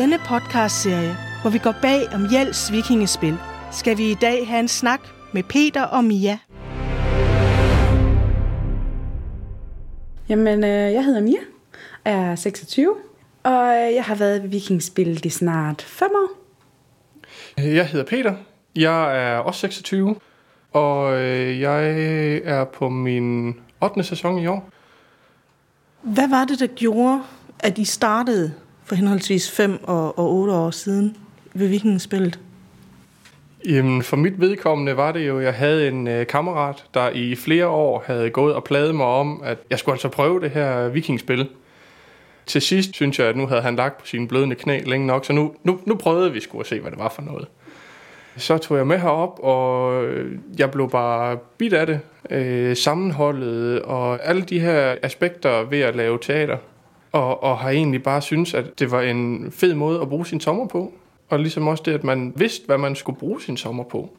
denne podcastserie, hvor vi går bag om Jels vikingespil, skal vi i dag have en snak med Peter og Mia. Jamen, øh, jeg hedder Mia, er 26, og jeg har været ved vikingspil i snart 5 år. Jeg hedder Peter. Jeg er også 26, og øh, jeg er på min 8. sæson i år. Hvad var det, der gjorde, at I startede for henholdsvis 5 og, og 8 år siden ved vikingespillet? Jamen, for mit vedkommende var det jo, at jeg havde en øh, kammerat, der i flere år havde gået og pladet mig om, at jeg skulle altså prøve det her vikingspil. Til sidst synes jeg, at nu havde han lagt på sine blødende knæ længe nok, så nu, nu, nu prøvede vi skulle at se, hvad det var for noget. Så tog jeg med herop, og jeg blev bare bit af det. Øh, sammenholdet og alle de her aspekter ved at lave teater. Og, og har egentlig bare synes, at det var en fed måde at bruge sin sommer på. Og ligesom også det, at man vidste, hvad man skulle bruge sin sommer på.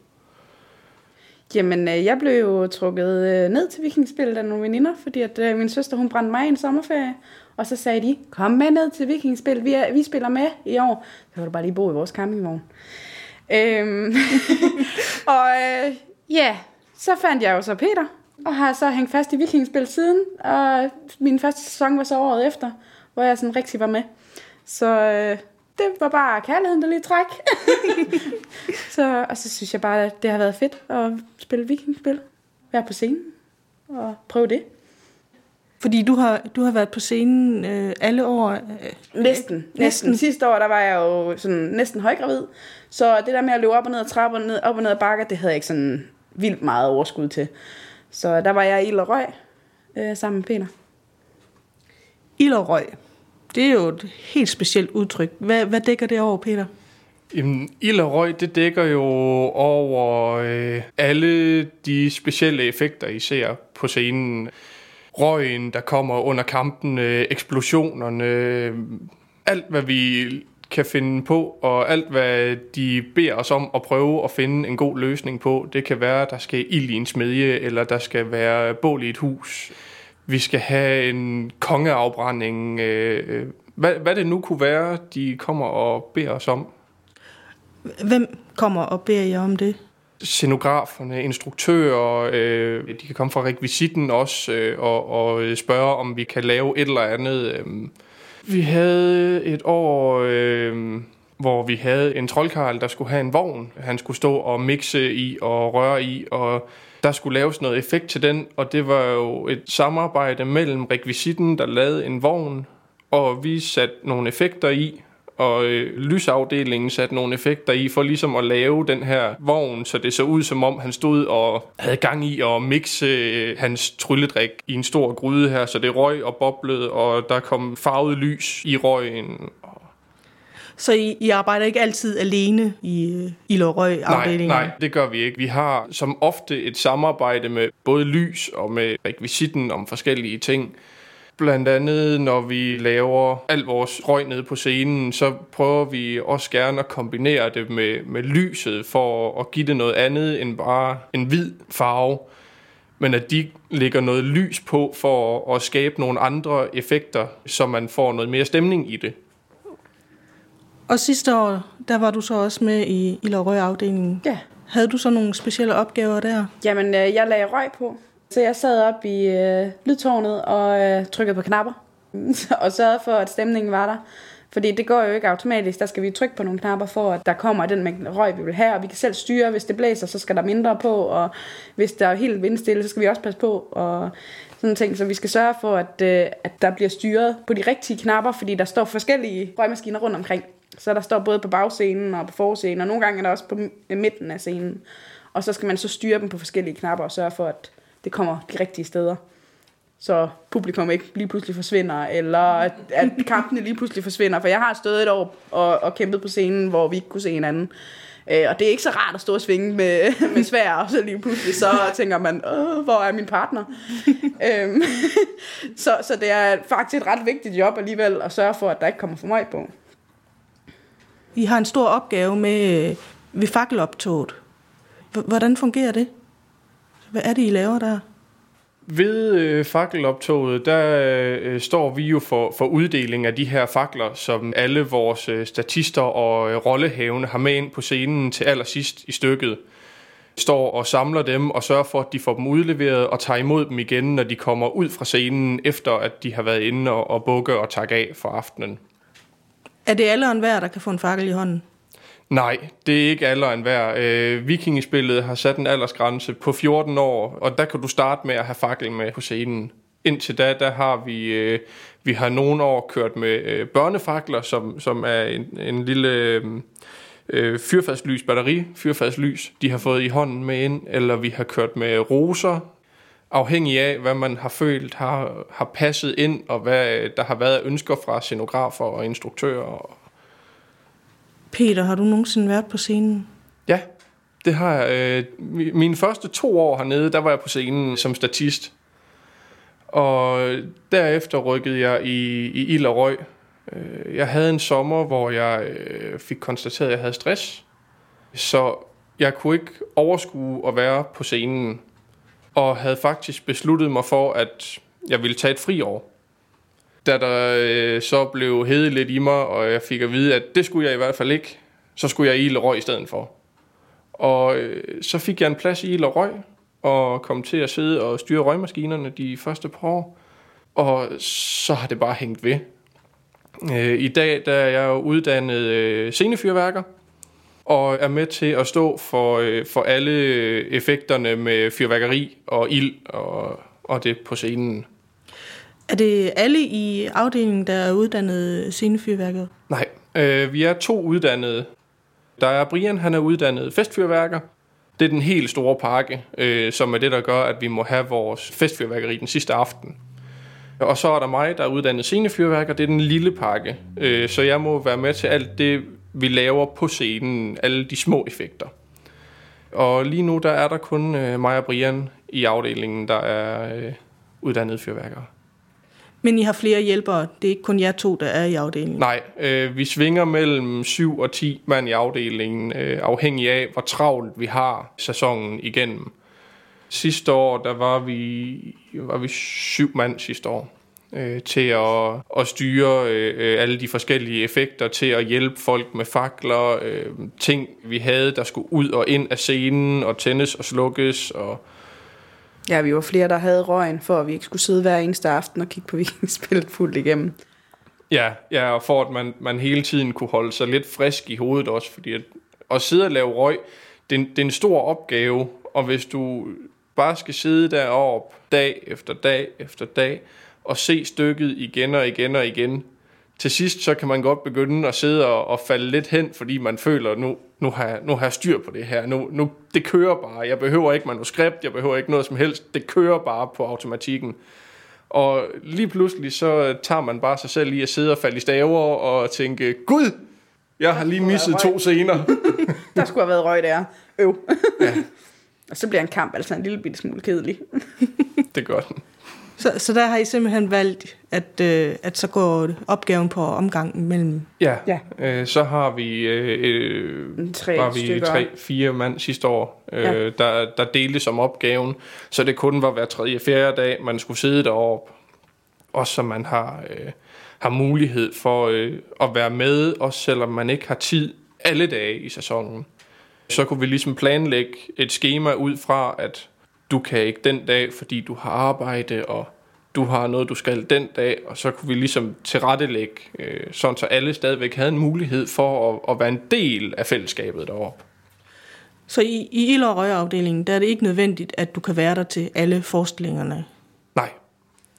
Jamen, øh, jeg blev jo trukket øh, ned til vikingspillet af nogle veninder, fordi at øh, min søster, hun brændte mig i en sommerferie. Og så sagde de, kom med ned til vikingspillet, vi, er, vi spiller med i år. Så kan du bare lige bo i vores campingvogn. Øhm, og øh, ja, så fandt jeg jo så Peter, og har så hængt fast i vikingspil siden. Og min første sæson var så året efter, hvor jeg sådan rigtig var med. Så øh, det var bare kærligheden, der lige træk. så, og så synes jeg bare, at det har været fedt at spille vikingspil. Være på scenen og prøve det. Fordi du har, du har været på scenen øh, alle år. Øh, Næsten, næsten. Næsten. Sidste år, der var jeg jo sådan næsten højgravid. Så det der med at løbe op og ned ad trapper, ned, op og ned ad bakker, det havde jeg ikke sådan vildt meget overskud til. Så der var jeg i Ild og Røg øh, sammen med Peter. Ild og røg. Det er jo et helt specielt udtryk. Hvad, hvad dækker det over, Peter? Jamen, ild og røg, det dækker jo over øh, alle de specielle effekter, I ser på scenen. Røgen, der kommer under kampen, øh, eksplosionerne, øh, alt hvad vi kan finde på, og alt hvad de beder os om at prøve at finde en god løsning på. Det kan være, at der skal ild i en smedje, eller der skal være bål i et hus. Vi skal have en kongeafbrænding. Øh, hvad, hvad det nu kunne være, de kommer og beder os om. Hvem kommer og beder jer om det? scenograferne, instruktører, øh, de kan komme fra rekvisitten også øh, og, og spørge, om vi kan lave et eller andet. Øh. Vi havde et år, øh, hvor vi havde en troldkarl, der skulle have en vogn. Han skulle stå og mixe i og røre i, og der skulle laves noget effekt til den, og det var jo et samarbejde mellem rekvisitten, der lavede en vogn, og vi satte nogle effekter i, og øh, lysafdelingen satte nogle effekter i for ligesom at lave den her vogn, så det så ud som om han stod og havde gang i at mixe øh, hans trylledrik i en stor gryde her, så det røg og boblede, og der kom farvet lys i røgen. Så I, I arbejder ikke altid alene i øh, og røg Nej, nej, det gør vi ikke. Vi har som ofte et samarbejde med både lys og med rekvisitten om forskellige ting. Blandt andet, når vi laver alt vores røg nede på scenen, så prøver vi også gerne at kombinere det med, med lyset, for at give det noget andet end bare en hvid farve. Men at de lægger noget lys på for at skabe nogle andre effekter, så man får noget mere stemning i det. Og sidste år, der var du så også med i røg afdelingen. Ja. Havde du så nogle specielle opgaver der? Jamen, øh, jeg lagde røg på. Så jeg sad op i øh, lydtårnet og øh, trykkede på knapper. og sørgede for, at stemningen var der. Fordi det går jo ikke automatisk. Der skal vi trykke på nogle knapper for, at der kommer den mængde røg, vi vil have. Og vi kan selv styre, hvis det blæser, så skal der mindre på. Og hvis der er helt vindstille, så skal vi også passe på. Og sådan ting. Så vi skal sørge for, at, øh, at der bliver styret på de rigtige knapper, fordi der står forskellige røgmaskiner rundt omkring. Så der står både på bagscenen og på forscenen, og nogle gange er der også på midten af scenen. Og så skal man så styre dem på forskellige knapper og sørge for, at det kommer de rigtige steder. Så publikum ikke lige pludselig forsvinder, eller at, at kampene lige pludselig forsvinder. For jeg har stået et år og, og kæmpet på scenen, hvor vi ikke kunne se hinanden. Øh, og det er ikke så rart at stå og svinge med, med svær, og så lige pludselig så tænker man, Åh, hvor er min partner? øhm, så, så det er faktisk et ret vigtigt job alligevel at sørge for, at der ikke kommer for meget på. I har en stor opgave med øh, ved fakkeloptoget. H- Hvordan fungerer det? Hvad er det, I laver der? Ved øh, fakkeloptoget, der øh, står vi jo for, for uddeling af de her fakler, som alle vores øh, statister og øh, rollehavende har med ind på scenen til allersidst i stykket. Står og samler dem og sørger for, at de får dem udleveret og tager imod dem igen, når de kommer ud fra scenen, efter at de har været inde og, og bukke og takke af for aftenen. Er det alle og enhver, der kan få en fakkel i hånden? Nej, det er ikke alderen værd. Øh, vikingespillet har sat en aldersgrænse på 14 år, og der kan du starte med at have fakkel med på scenen. Indtil da, der har vi, øh, vi har nogle år kørt med øh, børnefakler, som, som er en, en lille øh, øh fyrfadslys, batteri fyrfadslys, de har fået i hånden med ind, eller vi har kørt med roser, afhængig af, hvad man har følt har, har passet ind, og hvad øh, der har været ønsker fra scenografer og instruktører Peter, har du nogensinde været på scenen? Ja, det har jeg. Øh, mine første to år hernede, der var jeg på scenen som statist. Og derefter rykkede jeg i, i ild og røg. Øh, jeg havde en sommer, hvor jeg øh, fik konstateret, at jeg havde stress. Så jeg kunne ikke overskue at være på scenen. Og havde faktisk besluttet mig for, at jeg ville tage et fri år. Da der øh, så blev hede lidt i mig, og jeg fik at vide, at det skulle jeg i hvert fald ikke, så skulle jeg i Røg i stedet for. Og øh, så fik jeg en plads i Røg, og kom til at sidde og styre røgmaskinerne de første par år. Og så har det bare hængt ved. Øh, I dag der er jeg jo uddannet øh, scenefyrværker, og er med til at stå for, øh, for alle effekterne med fyrværkeri og ild og, og det på scenen. Er det alle i afdelingen, der er uddannet scenefyrværker? Nej, øh, vi er to uddannede. Der er Brian, han er uddannet festfyrværker. Det er den helt store pakke, øh, som er det, der gør, at vi må have vores festfyrværkeri den sidste aften. Og så er der mig, der er uddannet scenefyrværker. Det er den lille pakke. Øh, så jeg må være med til alt det, vi laver på scenen. Alle de små effekter. Og lige nu, der er der kun øh, mig og Brian i afdelingen, der er øh, uddannet fyrværkere. Men I har flere hjælpere. Det er ikke kun jer to, der er i afdelingen. Nej, øh, vi svinger mellem 7 og 10 mand i afdelingen, øh, afhængig af, hvor travlt vi har sæsonen igennem. Sidste år, der var vi, var vi syv mand sidste år øh, til at, at styre øh, øh alle de forskellige effekter, til at hjælpe folk med fakler, øh, ting vi havde, der skulle ud og ind af scenen og tændes og slukkes og Ja, vi var flere, der havde røgen, for at vi ikke skulle sidde hver eneste aften og kigge på vikingspillet fuldt igennem. Ja, ja, og for at man, man hele tiden kunne holde sig lidt frisk i hovedet også, fordi at, at sidde og lave røg, det er, en, det er en stor opgave, og hvis du bare skal sidde deroppe dag efter dag efter dag, og se stykket igen og igen og igen, til sidst så kan man godt begynde at sidde og, og falde lidt hen, fordi man føler, nu, nu, har, nu har jeg styr på det her. Nu, nu, det kører bare. Jeg behøver ikke manuskript, jeg behøver ikke noget som helst. Det kører bare på automatikken. Og lige pludselig så tager man bare sig selv i at sidde og falde i staver og tænke, Gud, jeg har lige misset to scener. der skulle have været røg der. Øv. ja. Og så bliver en kamp altså en lille bitte smule kedelig. det gør den. Så, så der har I simpelthen valgt, at, øh, at så går opgaven på omgangen mellem... Ja, ja. Øh, så har vi, øh, tre var vi tre, fire mand sidste år, øh, ja. der, der delte som opgaven, så det kun var hver tredje, fjerde dag, man skulle sidde deroppe, også så man har, øh, har mulighed for øh, at være med, også selvom man ikke har tid alle dage i sæsonen. Så kunne vi ligesom planlægge et schema ud fra, at du kan ikke den dag, fordi du har arbejde, og du har noget, du skal den dag, og så kunne vi ligesom tilrettelægge, øh, sådan så alle stadigvæk havde en mulighed for at, at være en del af fællesskabet deroppe. Så i, i Ild- og Røgeafdelingen, der er det ikke nødvendigt, at du kan være der til alle forestillingerne? Nej,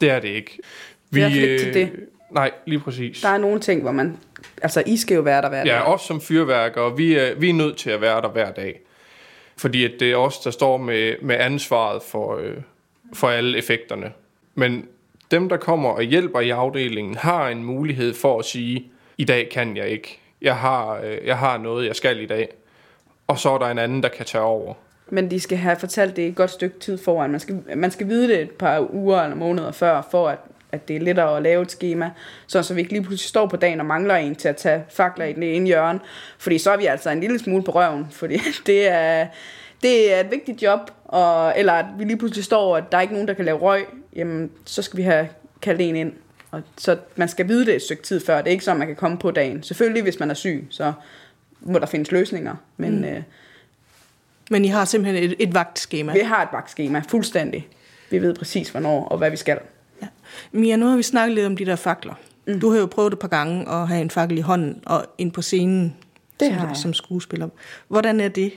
det er det ikke. Vi, det er ikke til det. Øh, nej, lige præcis. Der er nogle ting, hvor man... Altså, I skal jo være der hver dag. Ja, også som fyrværkere. Vi er, vi er nødt til at være der hver dag. Fordi at det er os, der står med, med ansvaret for, øh, for alle effekterne. Men dem, der kommer og hjælper i afdelingen, har en mulighed for at sige, i dag kan jeg ikke. Jeg har, øh, jeg har noget, jeg skal i dag. Og så er der en anden, der kan tage over. Men de skal have fortalt det et godt stykke tid foran. Man skal, man skal vide det et par uger eller måneder før, for at at det er lettere at lave et schema, så, så vi ikke lige pludselig står på dagen og mangler en til at tage fakler i den ene hjørne, fordi så er vi altså en lille smule på røven, fordi det er, det er et vigtigt job, og, eller at vi lige pludselig står, at der er ikke nogen, der kan lave røg, jamen, så skal vi have kaldt en ind. Og så man skal vide det et stykke tid før. Det er ikke så, man kan komme på dagen. Selvfølgelig, hvis man er syg, så må der findes løsninger. Men mm. øh, Men I har simpelthen et, et vagtskema. vi har et vagtskema, fuldstændig. Vi ved præcis, hvornår og hvad vi skal. Mia, nu har vi snakket lidt om de der fakler. Mm. Du har jo prøvet et par gange at have en fakkel i hånden og ind på scenen Det som, har jeg. som skuespiller. Hvordan er det?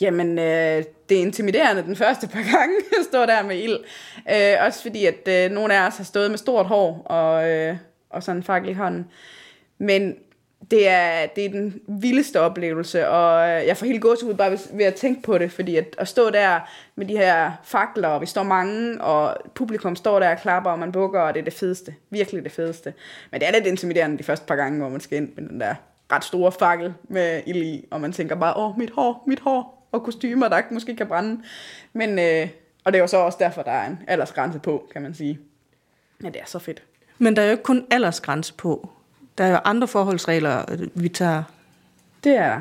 Jamen, øh, det er intimiderende den første par gange at stå der med ild. Øh, også fordi, at øh, nogle af os har stået med stort hår og, øh, og sådan en fakkel i hånden. Men det er, det er den vildeste oplevelse, og øh, jeg får helt gåsehud bare ved, ved at tænke på det, fordi at, at stå der med de her fakler, og vi står mange, og publikum står der og klapper, og man bukker, og det er det fedeste. Virkelig det fedeste. Men det er lidt intimiderende de første par gange, hvor man skal ind med den der ret store fakkel med ild i, og man tænker bare, åh, mit hår, mit hår, og kostymer, der måske kan brænde. Men, øh, og det er jo så også derfor, der er en aldersgrænse på, kan man sige. Ja, det er så fedt. Men der er jo ikke kun aldersgrænse på. Der er jo andre forholdsregler, øh, vi tager. Det er der.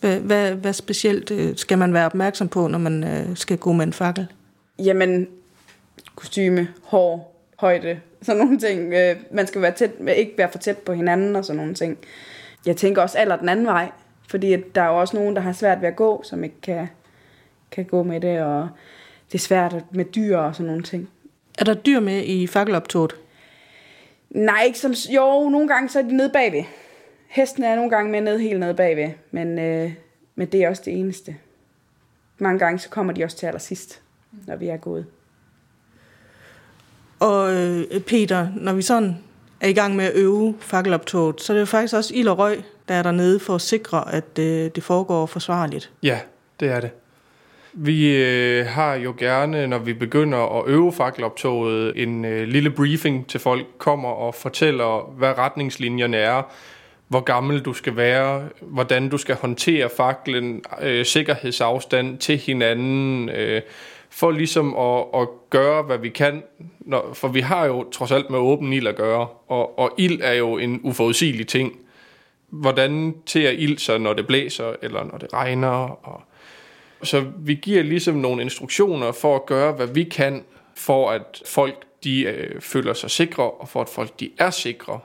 Hvad, hvad, hvad specielt øh, skal man være opmærksom på, når man øh, skal gå med en fakkel? Jamen, kostyme, hår, højde, sådan nogle ting. Man skal være tæt, ikke være for tæt på hinanden og sådan nogle ting. Jeg tænker også alder den anden vej, fordi der er jo også nogen, der har svært ved at gå, som ikke kan, kan gå med det, og det er svært med dyr og sådan nogle ting. Er der dyr med i fakkeloptoget? Nej, ikke som... Jo, nogle gange så er de nede bagved. Hesten er nogle gange med ned helt nede bagved, men, øh, men det er også det eneste. Mange gange så kommer de også til allersidst, når vi er gået. Og øh, Peter, når vi sådan er i gang med at øve fakkeloptoget, så er det jo faktisk også ild og røg, der er dernede for at sikre, at øh, det foregår forsvarligt. Ja, det er det. Vi øh, har jo gerne, når vi begynder at øve fakkeloptoget, en øh, lille briefing til folk kommer og fortæller, hvad retningslinjerne er, hvor gammel du skal være, hvordan du skal håndtere faklen, øh, sikkerhedsafstand til hinanden, øh, for ligesom at, at gøre, hvad vi kan. Når, for vi har jo trods alt med åben ild at gøre, og, og ild er jo en uforudsigelig ting. Hvordan tager ild så, når det blæser, eller når det regner, og så vi giver ligesom nogle instruktioner for at gøre, hvad vi kan, for at folk de øh, føler sig sikre, og for at folk de er sikre,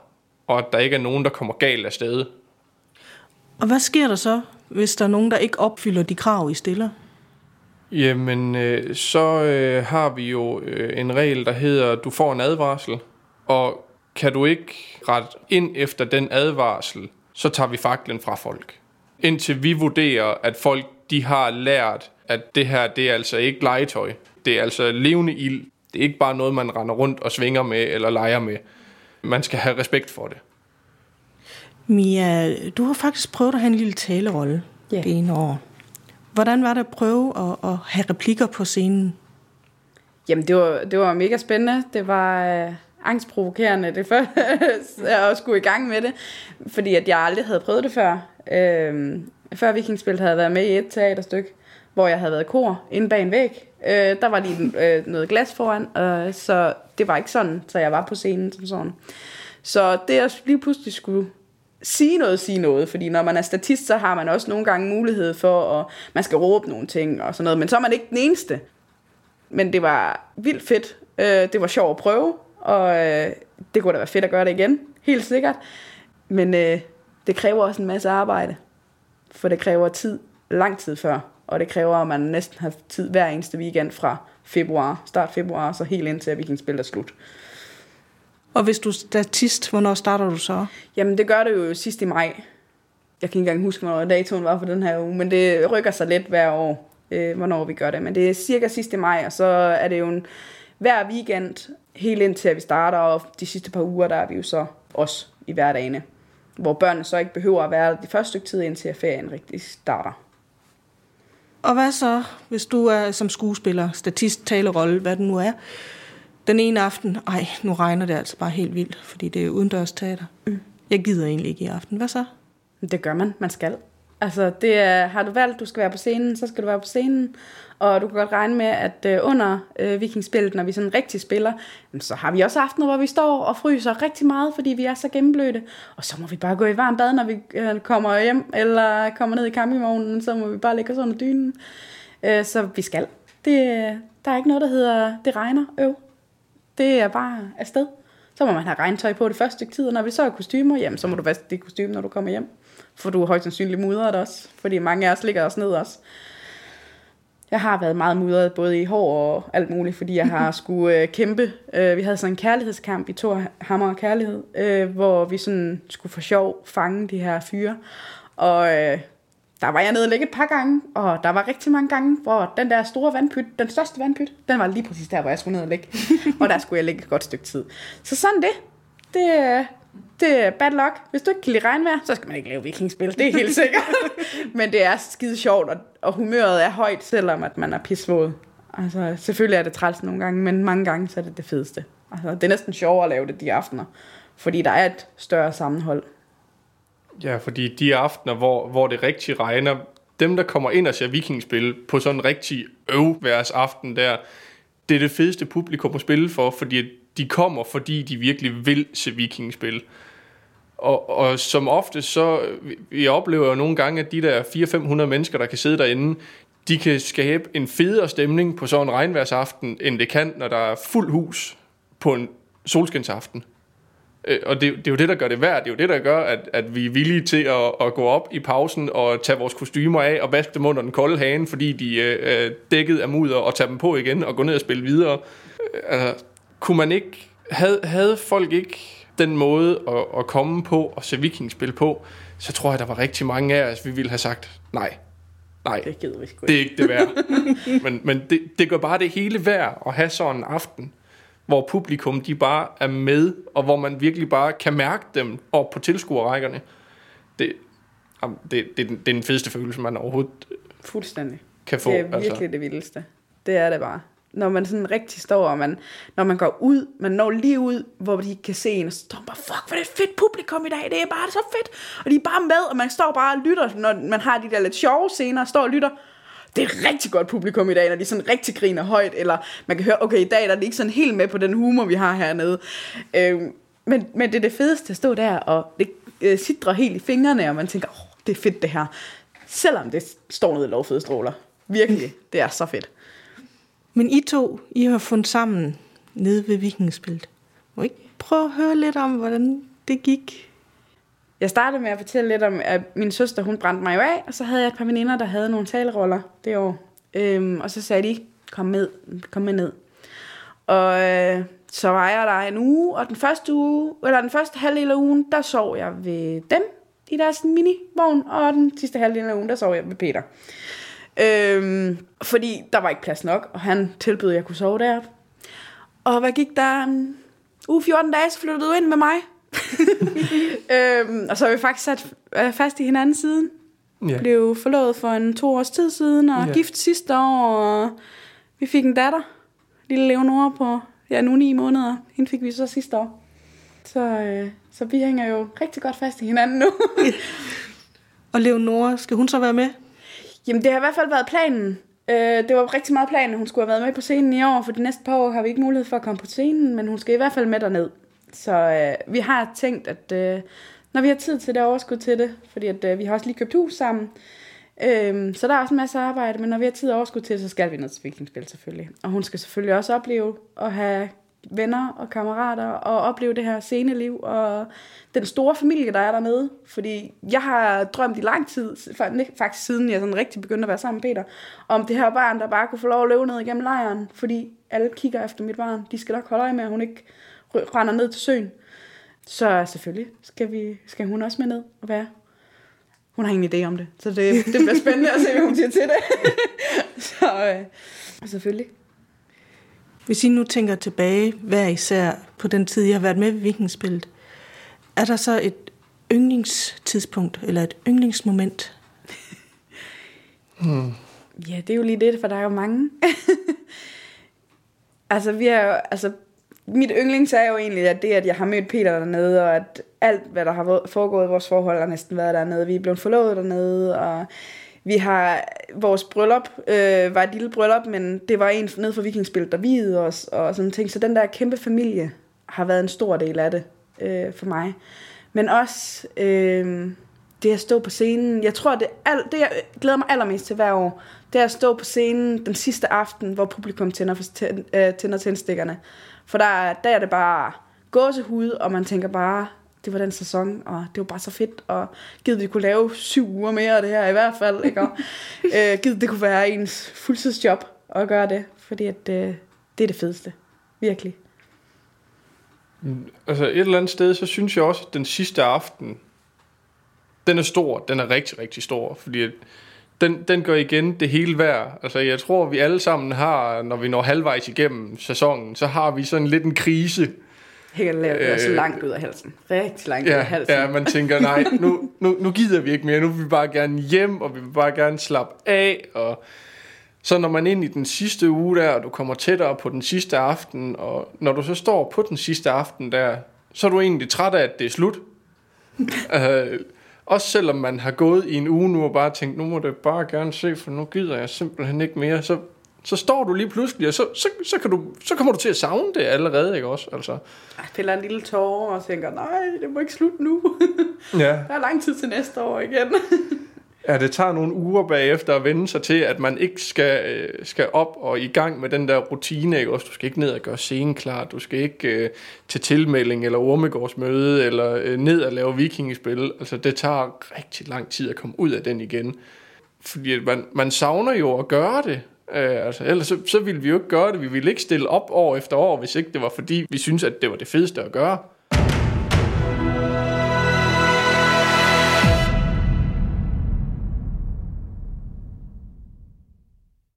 og at der ikke er nogen, der kommer galt af sted. Og hvad sker der så, hvis der er nogen, der ikke opfylder de krav, I stiller? Jamen, øh, så øh, har vi jo øh, en regel, der hedder, du får en advarsel, og kan du ikke rette ind efter den advarsel, så tager vi faklen fra folk. Indtil vi vurderer, at folk de har lært, at det her, det er altså ikke legetøj. Det er altså levende ild. Det er ikke bare noget, man render rundt og svinger med eller leger med. Man skal have respekt for det. Mia, du har faktisk prøvet at have en lille talerolle Ja. det ene år. Hvordan var det at prøve at, at have replikker på scenen? Jamen, det var, det var mega spændende. Det var øh, angstprovokerende, det før, at skulle i gang med det. Fordi at jeg aldrig havde prøvet det før. Øh, før Vikingspil havde været med i et teaterstykke, hvor jeg havde været kor inde bag en væg. Øh, der var lige øh, noget glas foran, øh, så det var ikke sådan, så jeg var på scenen som sådan. Så det at lige pludselig skulle sige noget, sige noget, fordi når man er statist, så har man også nogle gange mulighed for, at man skal råbe nogle ting og sådan noget, men så er man ikke den eneste. Men det var vildt fedt. Øh, det var sjovt at prøve, og øh, det kunne da være fedt at gøre det igen, helt sikkert. Men øh, det kræver også en masse arbejde, for det kræver tid, lang tid før, og det kræver, at man næsten har tid hver eneste weekend fra februar, start februar, så helt indtil at Vikingspil er slut. Og hvis du er statist, hvornår starter du så? Jamen, det gør det jo sidst i maj. Jeg kan ikke engang huske, hvornår datoen var for den her uge, men det rykker sig lidt hver år, øh, hvornår vi gør det. Men det er cirka sidst i maj, og så er det jo en, hver weekend, helt indtil at vi starter, og de sidste par uger, der er vi jo så også i hverdagene. Hvor børnene så ikke behøver at være der de første stykke tid, indtil ferien rigtig starter. Og hvad så, hvis du er som skuespiller, statist, talerolle, hvad det nu er, den ene aften, ej, nu regner det altså bare helt vildt, fordi det er udendørs teater. Mm. Jeg gider egentlig ikke i aften. Hvad så? Det gør man. Man skal. Altså, det er, har du valgt, du skal være på scenen, så skal du være på scenen. Og du kan godt regne med, at øh, under øh, vikingspillet, når vi sådan rigtig spiller, jamen, så har vi også aftener, hvor vi står og fryser rigtig meget, fordi vi er så gennemblødte. Og så må vi bare gå i varm bad, når vi øh, kommer hjem, eller kommer ned i campingvognen, så må vi bare lægge os under dynen. Øh, så vi skal. Det, der er ikke noget, der hedder, det regner, øv. Det er bare afsted. Så må man have regntøj på det første stykke tid, og når vi så har kostymer, jamen, så må du vaske det kostyme, når du kommer hjem. For du er højst sandsynligt mudret også, fordi mange af os ligger os ned også. Jeg har været meget mudret, både i hår og alt muligt, fordi jeg har skulle øh, kæmpe. Øh, vi havde sådan en kærlighedskamp i Thor Hammer og Kærlighed, øh, hvor vi sådan skulle for sjov fange de her fyre. Og øh, der var jeg nede og lægge et par gange, og der var rigtig mange gange, hvor den der store vandpyt, den største vandpyt, den var lige præcis der, hvor jeg skulle ned og lægge. og der skulle jeg lægge et godt stykke tid. Så sådan det. Det, det er bad luck. Hvis du ikke kan lide regnvejr, så skal man ikke lave vikingspil. Det er helt sikkert. Men det er skide sjovt, og, og humøret er højt, selvom at man er pisvåd. Altså, selvfølgelig er det træls nogle gange, men mange gange så er det det fedeste. Altså, det er næsten sjovere at lave det de aftener, fordi der er et større sammenhold. Ja, fordi de aftener, hvor, hvor det rigtig regner, dem, der kommer ind og ser vikingspil på sådan en rigtig øvværs aften der, det er det fedeste publikum at spille for, fordi de kommer, fordi de virkelig vil se vikingspil. Og, og som ofte så, vi oplever jo nogle gange, at de der 400-500 mennesker, der kan sidde derinde, de kan skabe en federe stemning på sådan en regnværsaften, end det kan, når der er fuld hus på en solskinsaften. Øh, og det, det er jo det, der gør det værd. Det er jo det, der gør, at, at vi er villige til at, at gå op i pausen og tage vores kostymer af og vaske dem under den kolde hane, fordi de øh, er dækket af mudder, og tage dem på igen og gå ned og spille videre. Øh, altså, kunne man ikke... Havde, havde folk ikke den måde at, at komme på og se vikingspil på, så tror jeg, der var rigtig mange af os, vi ville have sagt, nej, nej, Det gider vi sgu det er ikke. ikke det værd. men men det, det gør bare det hele værd at have sådan en aften, hvor publikum de bare er med, og hvor man virkelig bare kan mærke dem op på tilskuerrækkerne. Det, det, det, det er den fedeste følelse, man overhovedet Fuldstændig. kan få. Det er virkelig altså. det vildeste. Det er det bare. Når man sådan rigtig står, og man, når man går ud, man når lige ud, hvor de kan se en, og så står man bare, fuck, hvor er det et fedt publikum i dag, det er bare så fedt. Og de er bare med, og man står bare og lytter, når man har de der lidt sjove scener, og står og lytter. Det er et rigtig godt publikum i dag, når de sådan rigtig griner højt, eller man kan høre, okay, i dag der er de ikke sådan helt med på den humor, vi har hernede. Øhm, men, men det er det fedeste at stå der, og det øh, sidder helt i fingrene, og man tænker, åh, oh, det er fedt det her. Selvom det står nede i lovfede stråler. Virkelig, det er så fedt. Men I to, I har fundet sammen nede ved vikingspillet. Må I ikke prøve at høre lidt om, hvordan det gik? Jeg startede med at fortælle lidt om, at min søster, hun brændte mig jo af, og så havde jeg et par veninder, der havde nogle taleroller det år. Øhm, og så sagde de, kom med, kom med ned. Og øh, så var jeg der en uge, og den første uge, eller den første halvdel af ugen, der sov jeg ved dem i deres minivogn, og den sidste halvdel af ugen, der sov jeg ved Peter. Øhm, fordi der var ikke plads nok, og han tilbød, at jeg kunne sove der. Og hvad gik der? En uge 14 dage, så flyttede du ind med mig. øhm, og så har vi faktisk sat øh, fast i hinanden siden. Ja. Blev forlovet for en to års tid siden, og Ja. gift sidste år, og vi fik en datter. Lille Leonora på, ja, nu ni måneder. Hende fik vi så sidste år. Så, øh, så vi hænger jo rigtig godt fast i hinanden nu. Og Leonora, skal hun så være med? Jamen, det har i hvert fald været planen. Øh, det var rigtig meget planen, at hun skulle have været med på scenen i år, for de næste par år har vi ikke mulighed for at komme på scenen, men hun skal i hvert fald med derned. Så øh, vi har tænkt, at øh, når vi har tid til det, overskud til det, fordi at, øh, vi har også lige købt hus sammen, øh, så der er også en masse arbejde, men når vi har tid og overskud til det, så skal vi ned til vikingspil selvfølgelig. Og hun skal selvfølgelig også opleve at have venner og kammerater og opleve det her sceneliv og den store familie, der er dernede. Fordi jeg har drømt i lang tid, faktisk siden jeg sådan rigtig begyndte at være sammen med Peter, om det her barn, der bare kunne få lov at løbe ned igennem lejren, fordi alle kigger efter mit barn. De skal nok holde øje med, at hun ikke render ned til søen. Så selvfølgelig skal, vi, skal hun også med ned og være. Hun har ingen idé om det, så det, det bliver spændende at se, hvad hun siger til det. så øh, selvfølgelig. Hvis I nu tænker tilbage hver især på den tid, I har været med ved vikingspillet, er der så et yndlingstidspunkt eller et yndlingsmoment? Ja, det er jo lige det, for der er jo mange. altså, vi er jo, altså, mit yndlings er jo egentlig, at det, at jeg har mødt Peter dernede, og at alt, hvad der har foregået i vores forhold, har næsten været dernede. Vi er blevet forlovet dernede, og vi har, vores bryllup øh, var et lille bryllup, men det var en nede for vikingspil, der videde os, og sådan ting. Så den der kæmpe familie har været en stor del af det øh, for mig. Men også, øh, det at stå på scenen. Jeg tror, det, al, det jeg glæder mig allermest til hver år, det er at stå på scenen den sidste aften, hvor publikum tænder, for, øh, tænder tændstikkerne. For der, der er det bare gåsehud, og man tænker bare, det var den sæson, og det var bare så fedt, og givet vi kunne lave syv uger mere af det her i hvert fald, ikke? Og, øh, givet det kunne være ens fuldtidsjob at gøre det, fordi at, øh, det er det fedeste, virkelig. Altså et eller andet sted, så synes jeg også, at den sidste aften, den er stor, den er rigtig, rigtig stor, fordi den, den gør igen det hele værd. Altså jeg tror, vi alle sammen har, når vi når halvvejs igennem sæsonen, så har vi sådan lidt en krise, Helt lavt, øh, så langt ud af halsen. Rigtig langt ja, ud af halsen. Ja, man tænker, nej, nu, nu, nu gider vi ikke mere. Nu vil vi bare gerne hjem, og vi vil bare gerne slappe af. Og så når man ind i den sidste uge der, og du kommer tættere på den sidste aften, og når du så står på den sidste aften der, så er du egentlig træt af, at det er slut. uh, også selvom man har gået i en uge nu og bare tænkt, nu må det bare gerne se, for nu gider jeg simpelthen ikke mere, så så står du lige pludselig, og så, så, så, kan du, så kommer du til at savne det allerede, ikke også? Altså. Jeg piller en lille tårer og tænker, nej, det må ikke slutte nu. ja. Der er lang tid til næste år igen. ja, det tager nogle uger bagefter at vende sig til, at man ikke skal, øh, skal op og i gang med den der rutine, ikke også? Du skal ikke ned og gøre scenen klar, du skal ikke uh, til tilmelding eller ormegårdsmøde, eller uh, ned og lave vikingespil. Altså, det tager rigtig lang tid at komme ud af den igen. Fordi man, man savner jo at gøre det, Øh, altså, ellers så, så ville vi jo ikke gøre det. Vi ville ikke stille op år efter år, hvis ikke det var fordi, vi synes at det var det fedeste at gøre.